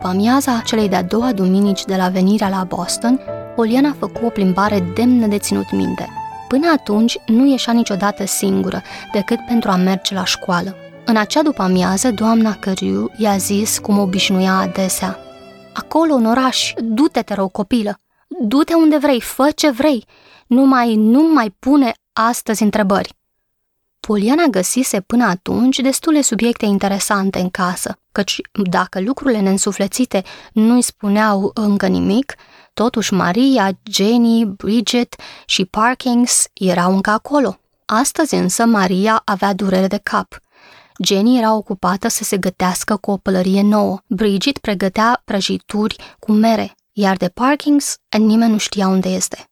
După amiaza celei de-a doua duminici de la venirea la Boston, Poliana făcu o plimbare demnă de ținut minte. Până atunci nu ieșea niciodată singură, decât pentru a merge la școală. În acea după amiază, doamna Căriu i-a zis cum obișnuia adesea. Acolo, în oraș, du-te, te rog, copilă. Du-te unde vrei, fă ce vrei. Numai nu mai pune astăzi întrebări. Poliana găsise până atunci destule subiecte interesante în casă, căci dacă lucrurile neînsuflețite nu-i spuneau încă nimic, totuși Maria, Jenny, Bridget și Parkings erau încă acolo. Astăzi însă Maria avea durere de cap – Jenny era ocupată să se gătească cu o pălărie nouă. Bridget pregătea prăjituri cu mere, iar de Parkings nimeni nu știa unde este.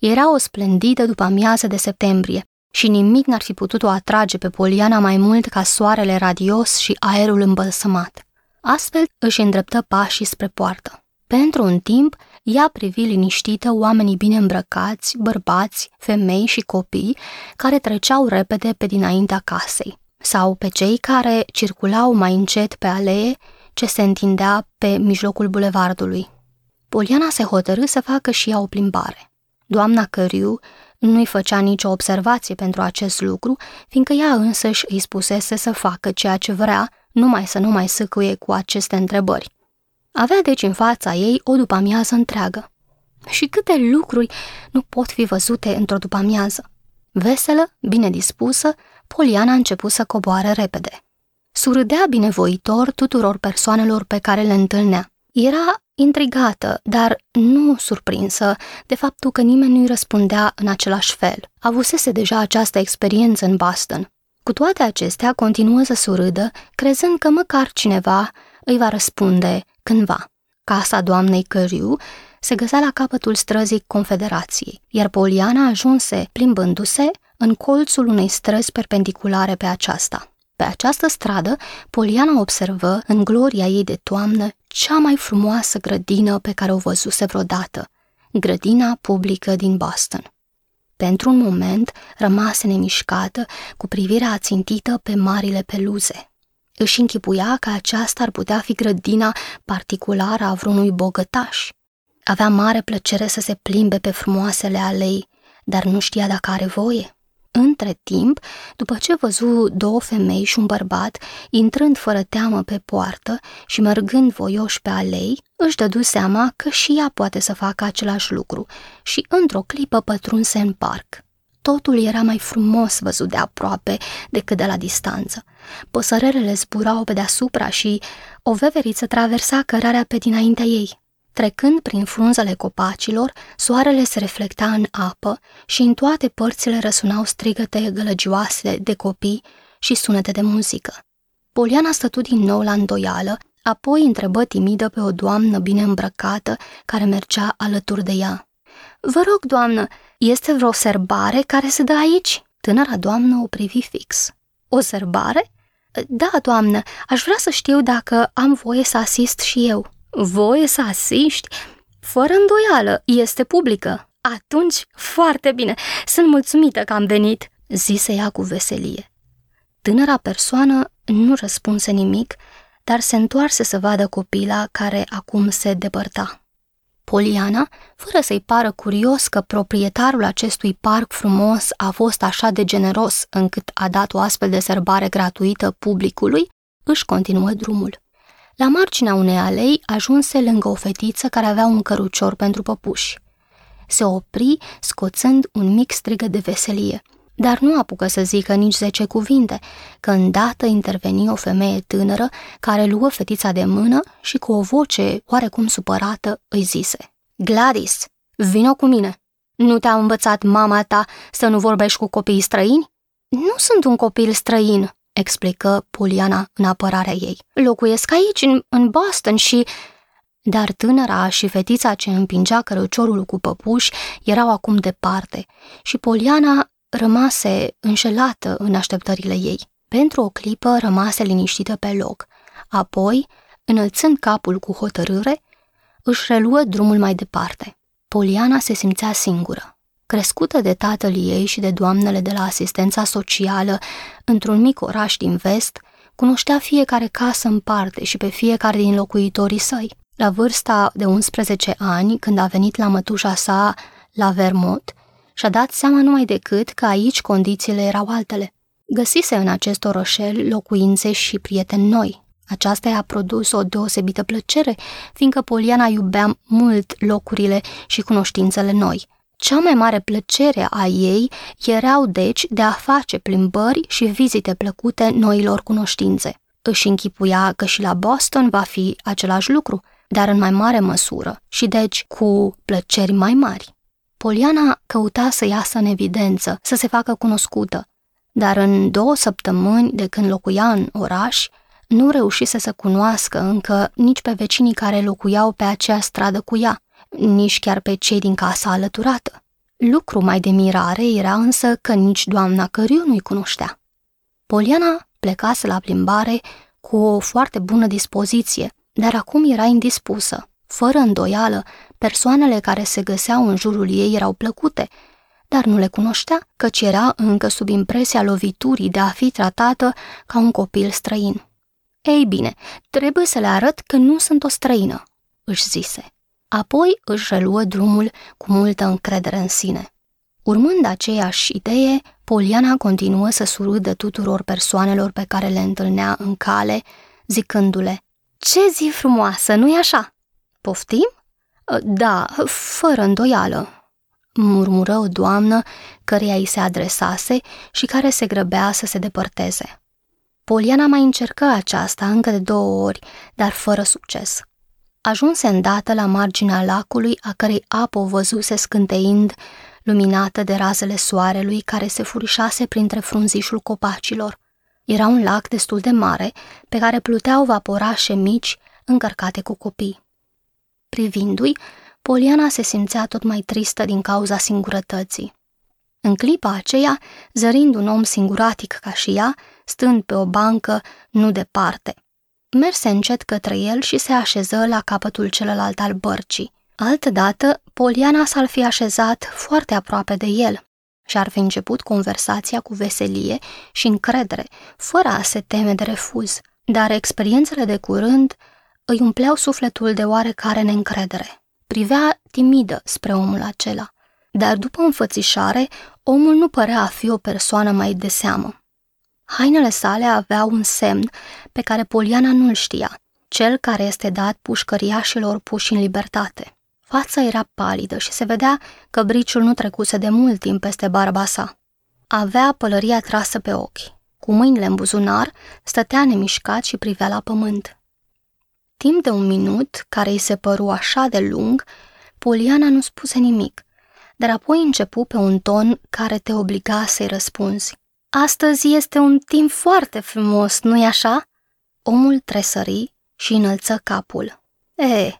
Era o splendidă după amiază de septembrie și nimic n-ar fi putut o atrage pe Poliana mai mult ca soarele radios și aerul îmbălsămat. Astfel își îndreptă pașii spre poartă. Pentru un timp, ea privi liniștită oamenii bine îmbrăcați, bărbați, femei și copii care treceau repede pe dinaintea casei sau pe cei care circulau mai încet pe alee ce se întindea pe mijlocul bulevardului. Poliana se hotărâ să facă și ea o plimbare. Doamna Căriu nu-i făcea nicio observație pentru acest lucru, fiindcă ea însăși îi spusese să facă ceea ce vrea, numai să nu mai săcuie cu aceste întrebări. Avea deci în fața ei o după-amiază întreagă. Și câte lucruri nu pot fi văzute într-o după-amiază. Veselă, bine dispusă, Poliana a început să coboare repede. Surâdea binevoitor tuturor persoanelor pe care le întâlnea. Era intrigată, dar nu surprinsă de faptul că nimeni nu-i răspundea în același fel. Avusese deja această experiență în Boston. Cu toate acestea, continuă să surâdă, crezând că măcar cineva îi va răspunde cândva. Casa doamnei Căriu se găsea la capătul străzii Confederației, iar Poliana ajunse, plimbându-se, în colțul unei străzi perpendiculare pe aceasta. Pe această stradă, Poliana observă, în gloria ei de toamnă, cea mai frumoasă grădină pe care o văzuse vreodată, grădina publică din Boston. Pentru un moment rămase nemișcată, cu privirea ațintită pe marile peluze. Își închipuia că aceasta ar putea fi grădina particulară a vreunui bogătaș. Avea mare plăcere să se plimbe pe frumoasele alei, dar nu știa dacă are voie. Între timp, după ce văzu două femei și un bărbat intrând fără teamă pe poartă și mergând voioși pe alei, își dădu seama că și ea poate să facă același lucru și într-o clipă pătrunse în parc. Totul era mai frumos văzut de aproape decât de la distanță. Păsărelele zburau pe deasupra și o veveriță traversa cărarea pe dinaintea ei. Trecând prin frunzele copacilor, soarele se reflecta în apă și în toate părțile răsunau strigăte gălăgioase de copii și sunete de muzică. Poliana stătu din nou la îndoială, apoi întrebă timidă pe o doamnă bine îmbrăcată care mergea alături de ea. Vă rog, doamnă, este vreo serbare care se dă aici?" Tânăra doamnă o privi fix. O serbare? Da, doamnă, aș vrea să știu dacă am voie să asist și eu." Voie să asiști? Fără îndoială, este publică. Atunci, foarte bine, sunt mulțumită că am venit, zise ea cu veselie. Tânăra persoană nu răspunse nimic, dar se întoarse să vadă copila care acum se depărta. Poliana, fără să-i pară curios că proprietarul acestui parc frumos a fost așa de generos încât a dat o astfel de sărbare gratuită publicului, își continuă drumul. La marginea unei alei ajunse lângă o fetiță care avea un cărucior pentru păpuși. Se opri, scoțând un mic strigă de veselie, dar nu apucă să zică nici zece cuvinte, că îndată interveni o femeie tânără care luă fetița de mână și cu o voce oarecum supărată îi zise Gladys, vino cu mine! Nu te-a învățat mama ta să nu vorbești cu copiii străini? Nu sunt un copil străin, explică Poliana în apărarea ei. Locuiesc aici, în, în Boston și... Dar tânăra și fetița ce împingea cărăciorul cu păpuși erau acum departe și Poliana rămase înșelată în așteptările ei. Pentru o clipă rămase liniștită pe loc. Apoi, înălțând capul cu hotărâre, își reluă drumul mai departe. Poliana se simțea singură. Crescută de tatăl ei și de doamnele de la asistența socială într-un mic oraș din vest, cunoștea fiecare casă în parte și pe fiecare din locuitorii săi. La vârsta de 11 ani, când a venit la mătușa sa la Vermont, și-a dat seama numai decât că aici condițiile erau altele. Găsise în acest orășel locuințe și prieteni noi. Aceasta i-a produs o deosebită plăcere, fiindcă Poliana iubea mult locurile și cunoștințele noi. Cea mai mare plăcere a ei erau deci de a face plimbări și vizite plăcute noilor cunoștințe. Își închipuia că și la Boston va fi același lucru, dar în mai mare măsură și deci cu plăceri mai mari. Poliana căuta să iasă în evidență, să se facă cunoscută, dar în două săptămâni de când locuia în oraș, nu reușise să cunoască încă nici pe vecinii care locuiau pe acea stradă cu ea, nici chiar pe cei din casa alăturată. Lucru mai de mirare era însă că nici doamna Căriu nu-i cunoștea. Poliana plecase la plimbare cu o foarte bună dispoziție, dar acum era indispusă. Fără îndoială, persoanele care se găseau în jurul ei erau plăcute, dar nu le cunoștea, căci era încă sub impresia loviturii de a fi tratată ca un copil străin. Ei bine, trebuie să le arăt că nu sunt o străină, își zise. Apoi își reluă drumul cu multă încredere în sine. Urmând aceeași idee, Poliana continuă să surâdă tuturor persoanelor pe care le întâlnea în cale, zicându-le, Ce zi frumoasă, nu-i așa?" Poftim?" Da, fără îndoială," murmură o doamnă căreia îi se adresase și care se grăbea să se depărteze. Poliana mai încercă aceasta încă de două ori, dar fără succes. Ajunse îndată la marginea lacului, a cărei apă o văzuse scânteind, luminată de razele soarelui care se furișase printre frunzișul copacilor. Era un lac destul de mare, pe care pluteau vaporașe mici, încărcate cu copii. Privindu-i, Poliana se simțea tot mai tristă din cauza singurătății. În clipa aceea, zărind un om singuratic ca și ea, stând pe o bancă nu departe. Merse încet către el și se așeză la capătul celălalt al bărcii. Altădată, Poliana s-ar fi așezat foarte aproape de el și ar fi început conversația cu veselie și încredere, fără a se teme de refuz. Dar experiențele de curând îi umpleau sufletul de oarecare neîncredere. Privea timidă spre omul acela, dar după înfățișare, omul nu părea a fi o persoană mai de seamă. Hainele sale aveau un semn pe care Poliana nu-l știa, cel care este dat pușcăriașilor puși în libertate. Fața era palidă și se vedea că briciul nu trecuse de mult timp peste barba sa. Avea pălăria trasă pe ochi. Cu mâinile în buzunar, stătea nemișcat și privea la pământ. Timp de un minut, care îi se păru așa de lung, Poliana nu spuse nimic, dar apoi începu pe un ton care te obliga să-i răspunzi. Astăzi este un timp foarte frumos, nu-i așa? Omul tresări și înălță capul. E,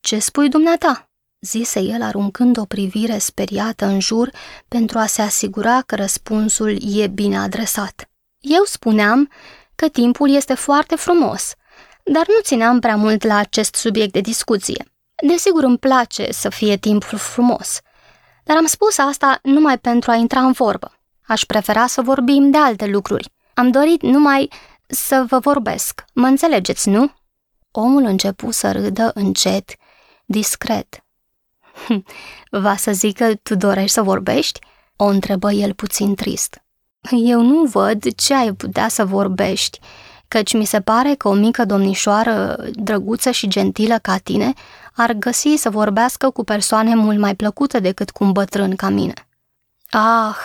ce spui dumneata? zise el aruncând o privire speriată în jur pentru a se asigura că răspunsul e bine adresat. Eu spuneam că timpul este foarte frumos, dar nu țineam prea mult la acest subiect de discuție. Desigur îmi place să fie timpul frumos, dar am spus asta numai pentru a intra în vorbă. Aș prefera să vorbim de alte lucruri. Am dorit numai să vă vorbesc. Mă înțelegeți, nu? Omul începu să râdă încet, discret. Va să zic că tu dorești să vorbești? O întrebă el puțin trist. Eu nu văd ce ai putea să vorbești, căci mi se pare că o mică domnișoară drăguță și gentilă ca tine ar găsi să vorbească cu persoane mult mai plăcute decât cu un bătrân ca mine. Ah,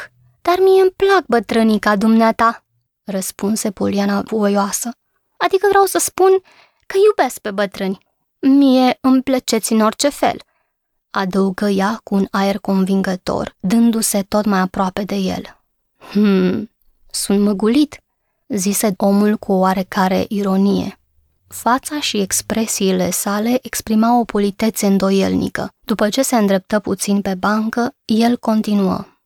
dar mie îmi plac bătrânii ca dumneata, răspunse Poliana voioasă. Adică vreau să spun că iubesc pe bătrâni. Mie îmi plăceți în orice fel, adăugă ea cu un aer convingător, dându-se tot mai aproape de el. Hmm, sunt măgulit, zise omul cu oarecare ironie. Fața și expresiile sale exprimau o politețe îndoielnică. După ce se îndreptă puțin pe bancă, el continuă.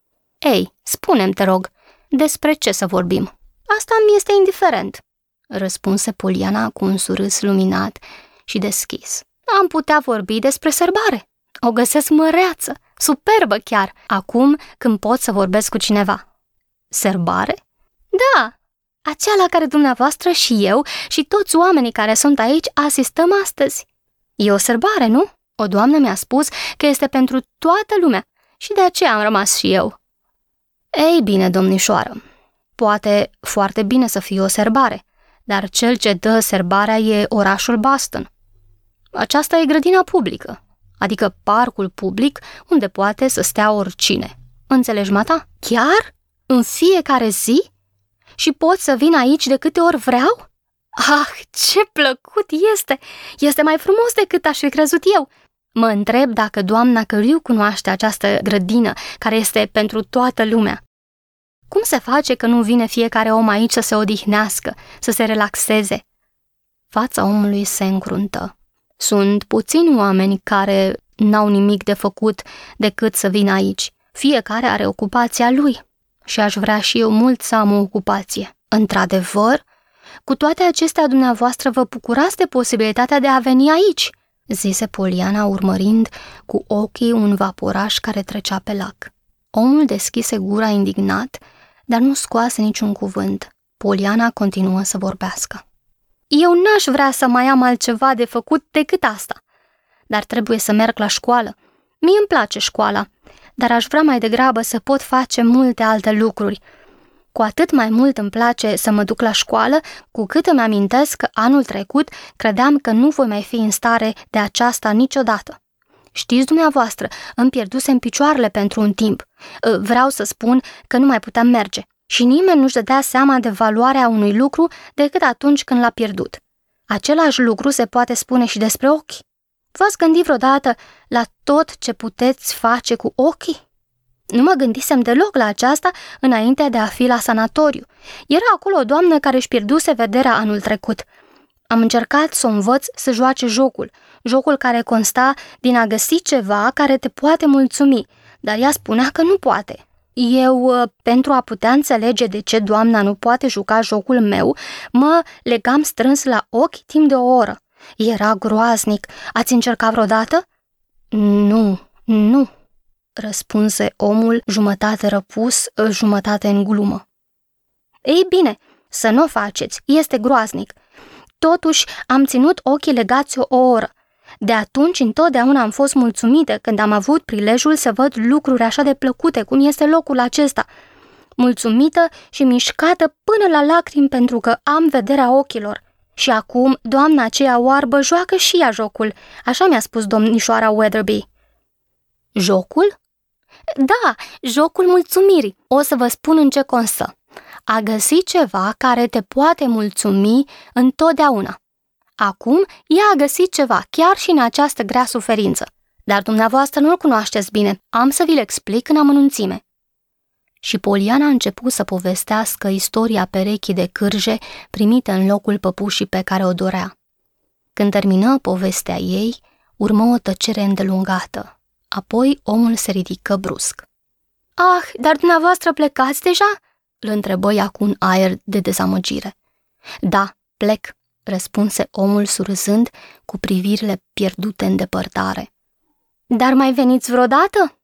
Ei, spunem te rog, despre ce să vorbim? Asta mi este indiferent, răspunse Poliana cu un surâs luminat și deschis. Am putea vorbi despre sărbare. O găsesc măreață, superbă chiar, acum când pot să vorbesc cu cineva. Serbare? Da, acea la care dumneavoastră și eu și toți oamenii care sunt aici asistăm astăzi. E o sărbare, nu? O doamnă mi-a spus că este pentru toată lumea și de aceea am rămas și eu. Ei bine, domnișoară, poate foarte bine să fie o serbare, dar cel ce dă serbarea e orașul Boston. Aceasta e grădina publică, adică parcul public unde poate să stea oricine. Înțelegi, mata? Chiar? În fiecare zi? Și pot să vin aici de câte ori vreau? Ah, ce plăcut este! Este mai frumos decât aș fi crezut eu. Mă întreb dacă doamna Căriu cunoaște această grădină care este pentru toată lumea. Cum se face că nu vine fiecare om aici să se odihnească, să se relaxeze? Fața omului se încruntă. Sunt puțini oameni care n-au nimic de făcut decât să vină aici. Fiecare are ocupația lui și aș vrea și eu mult să am o ocupație. Într-adevăr, cu toate acestea dumneavoastră vă bucurați de posibilitatea de a veni aici, zise Poliana urmărind cu ochii un vaporaș care trecea pe lac. Omul deschise gura indignat, dar nu scoase niciun cuvânt. Poliana continuă să vorbească. Eu n-aș vrea să mai am altceva de făcut decât asta, dar trebuie să merg la școală. Mie îmi place școala, dar aș vrea mai degrabă să pot face multe alte lucruri. Cu atât mai mult îmi place să mă duc la școală, cu cât îmi amintesc că anul trecut credeam că nu voi mai fi în stare de aceasta niciodată. Știți dumneavoastră, îmi pierdusem picioarele pentru un timp. Ă, vreau să spun că nu mai puteam merge și nimeni nu-și dădea seama de valoarea unui lucru decât atunci când l-a pierdut. Același lucru se poate spune și despre ochi. V-ați gândit vreodată la tot ce puteți face cu ochii? Nu mă gândisem deloc la aceasta înainte de a fi la sanatoriu. Era acolo o doamnă care își pierduse vederea anul trecut. Am încercat să o învăț să joace jocul, jocul care consta din a găsi ceva care te poate mulțumi, dar ea spunea că nu poate. Eu, uh, pentru a putea înțelege de ce doamna nu poate juca jocul meu, mă legam strâns la ochi timp de o oră. Era groaznic. Ați încercat vreodată? Nu, nu, răspunse omul jumătate răpus, jumătate în glumă. Ei bine, să nu o faceți, este groaznic. Totuși, am ținut ochii legați o oră. De atunci, întotdeauna am fost mulțumită când am avut prilejul să văd lucruri așa de plăcute cum este locul acesta. Mulțumită și mișcată până la lacrimi pentru că am vederea ochilor – și acum doamna aceea oarbă joacă și ea jocul, așa mi-a spus domnișoara Weatherby. Jocul? Da, jocul mulțumirii. O să vă spun în ce constă. A găsi ceva care te poate mulțumi întotdeauna. Acum, ea a găsit ceva, chiar și în această grea suferință. Dar dumneavoastră nu-l cunoașteți bine. Am să vi-l explic în amănunțime și Poliana a început să povestească istoria perechii de cârje primite în locul păpușii pe care o dorea. Când termină povestea ei, urmă o tăcere îndelungată. Apoi omul se ridică brusc. Ah, dar dumneavoastră plecați deja?" îl întrebă ea cu un aer de dezamăgire. Da, plec," răspunse omul surâzând cu privirile pierdute în depărtare. Dar mai veniți vreodată?"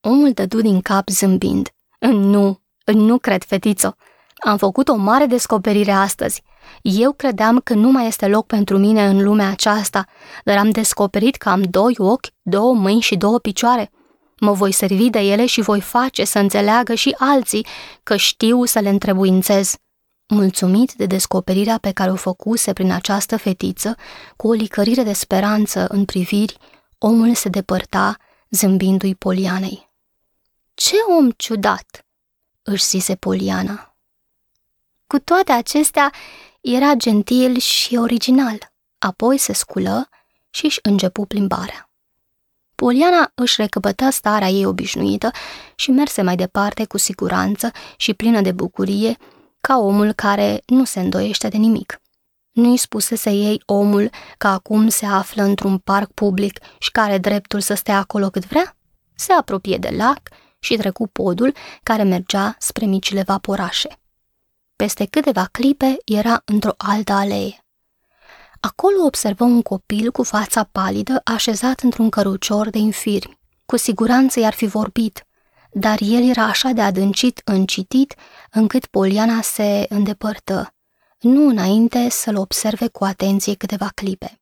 Omul dădu din cap zâmbind. Nu, nu cred, fetițo. Am făcut o mare descoperire astăzi. Eu credeam că nu mai este loc pentru mine în lumea aceasta, dar am descoperit că am doi ochi, două mâini și două picioare. Mă voi servi de ele și voi face să înțeleagă și alții că știu să le întrebuințez. Mulțumit de descoperirea pe care o făcuse prin această fetiță, cu o licărire de speranță în priviri, omul se depărta, zâmbindu-i Polianei. Ce om ciudat!" își zise Poliana. Cu toate acestea, era gentil și original. Apoi se sculă și își începu plimbarea. Poliana își recăpătă starea ei obișnuită și merse mai departe cu siguranță și plină de bucurie, ca omul care nu se îndoiește de nimic. Nu-i spusese ei omul că acum se află într-un parc public și care are dreptul să stea acolo cât vrea? Se apropie de lac și trecu podul care mergea spre micile vaporașe. Peste câteva clipe era într-o altă alee. Acolo observă un copil cu fața palidă așezat într-un cărucior de infirmi. Cu siguranță i-ar fi vorbit, dar el era așa de adâncit în citit încât Poliana se îndepărtă, nu înainte să-l observe cu atenție câteva clipe.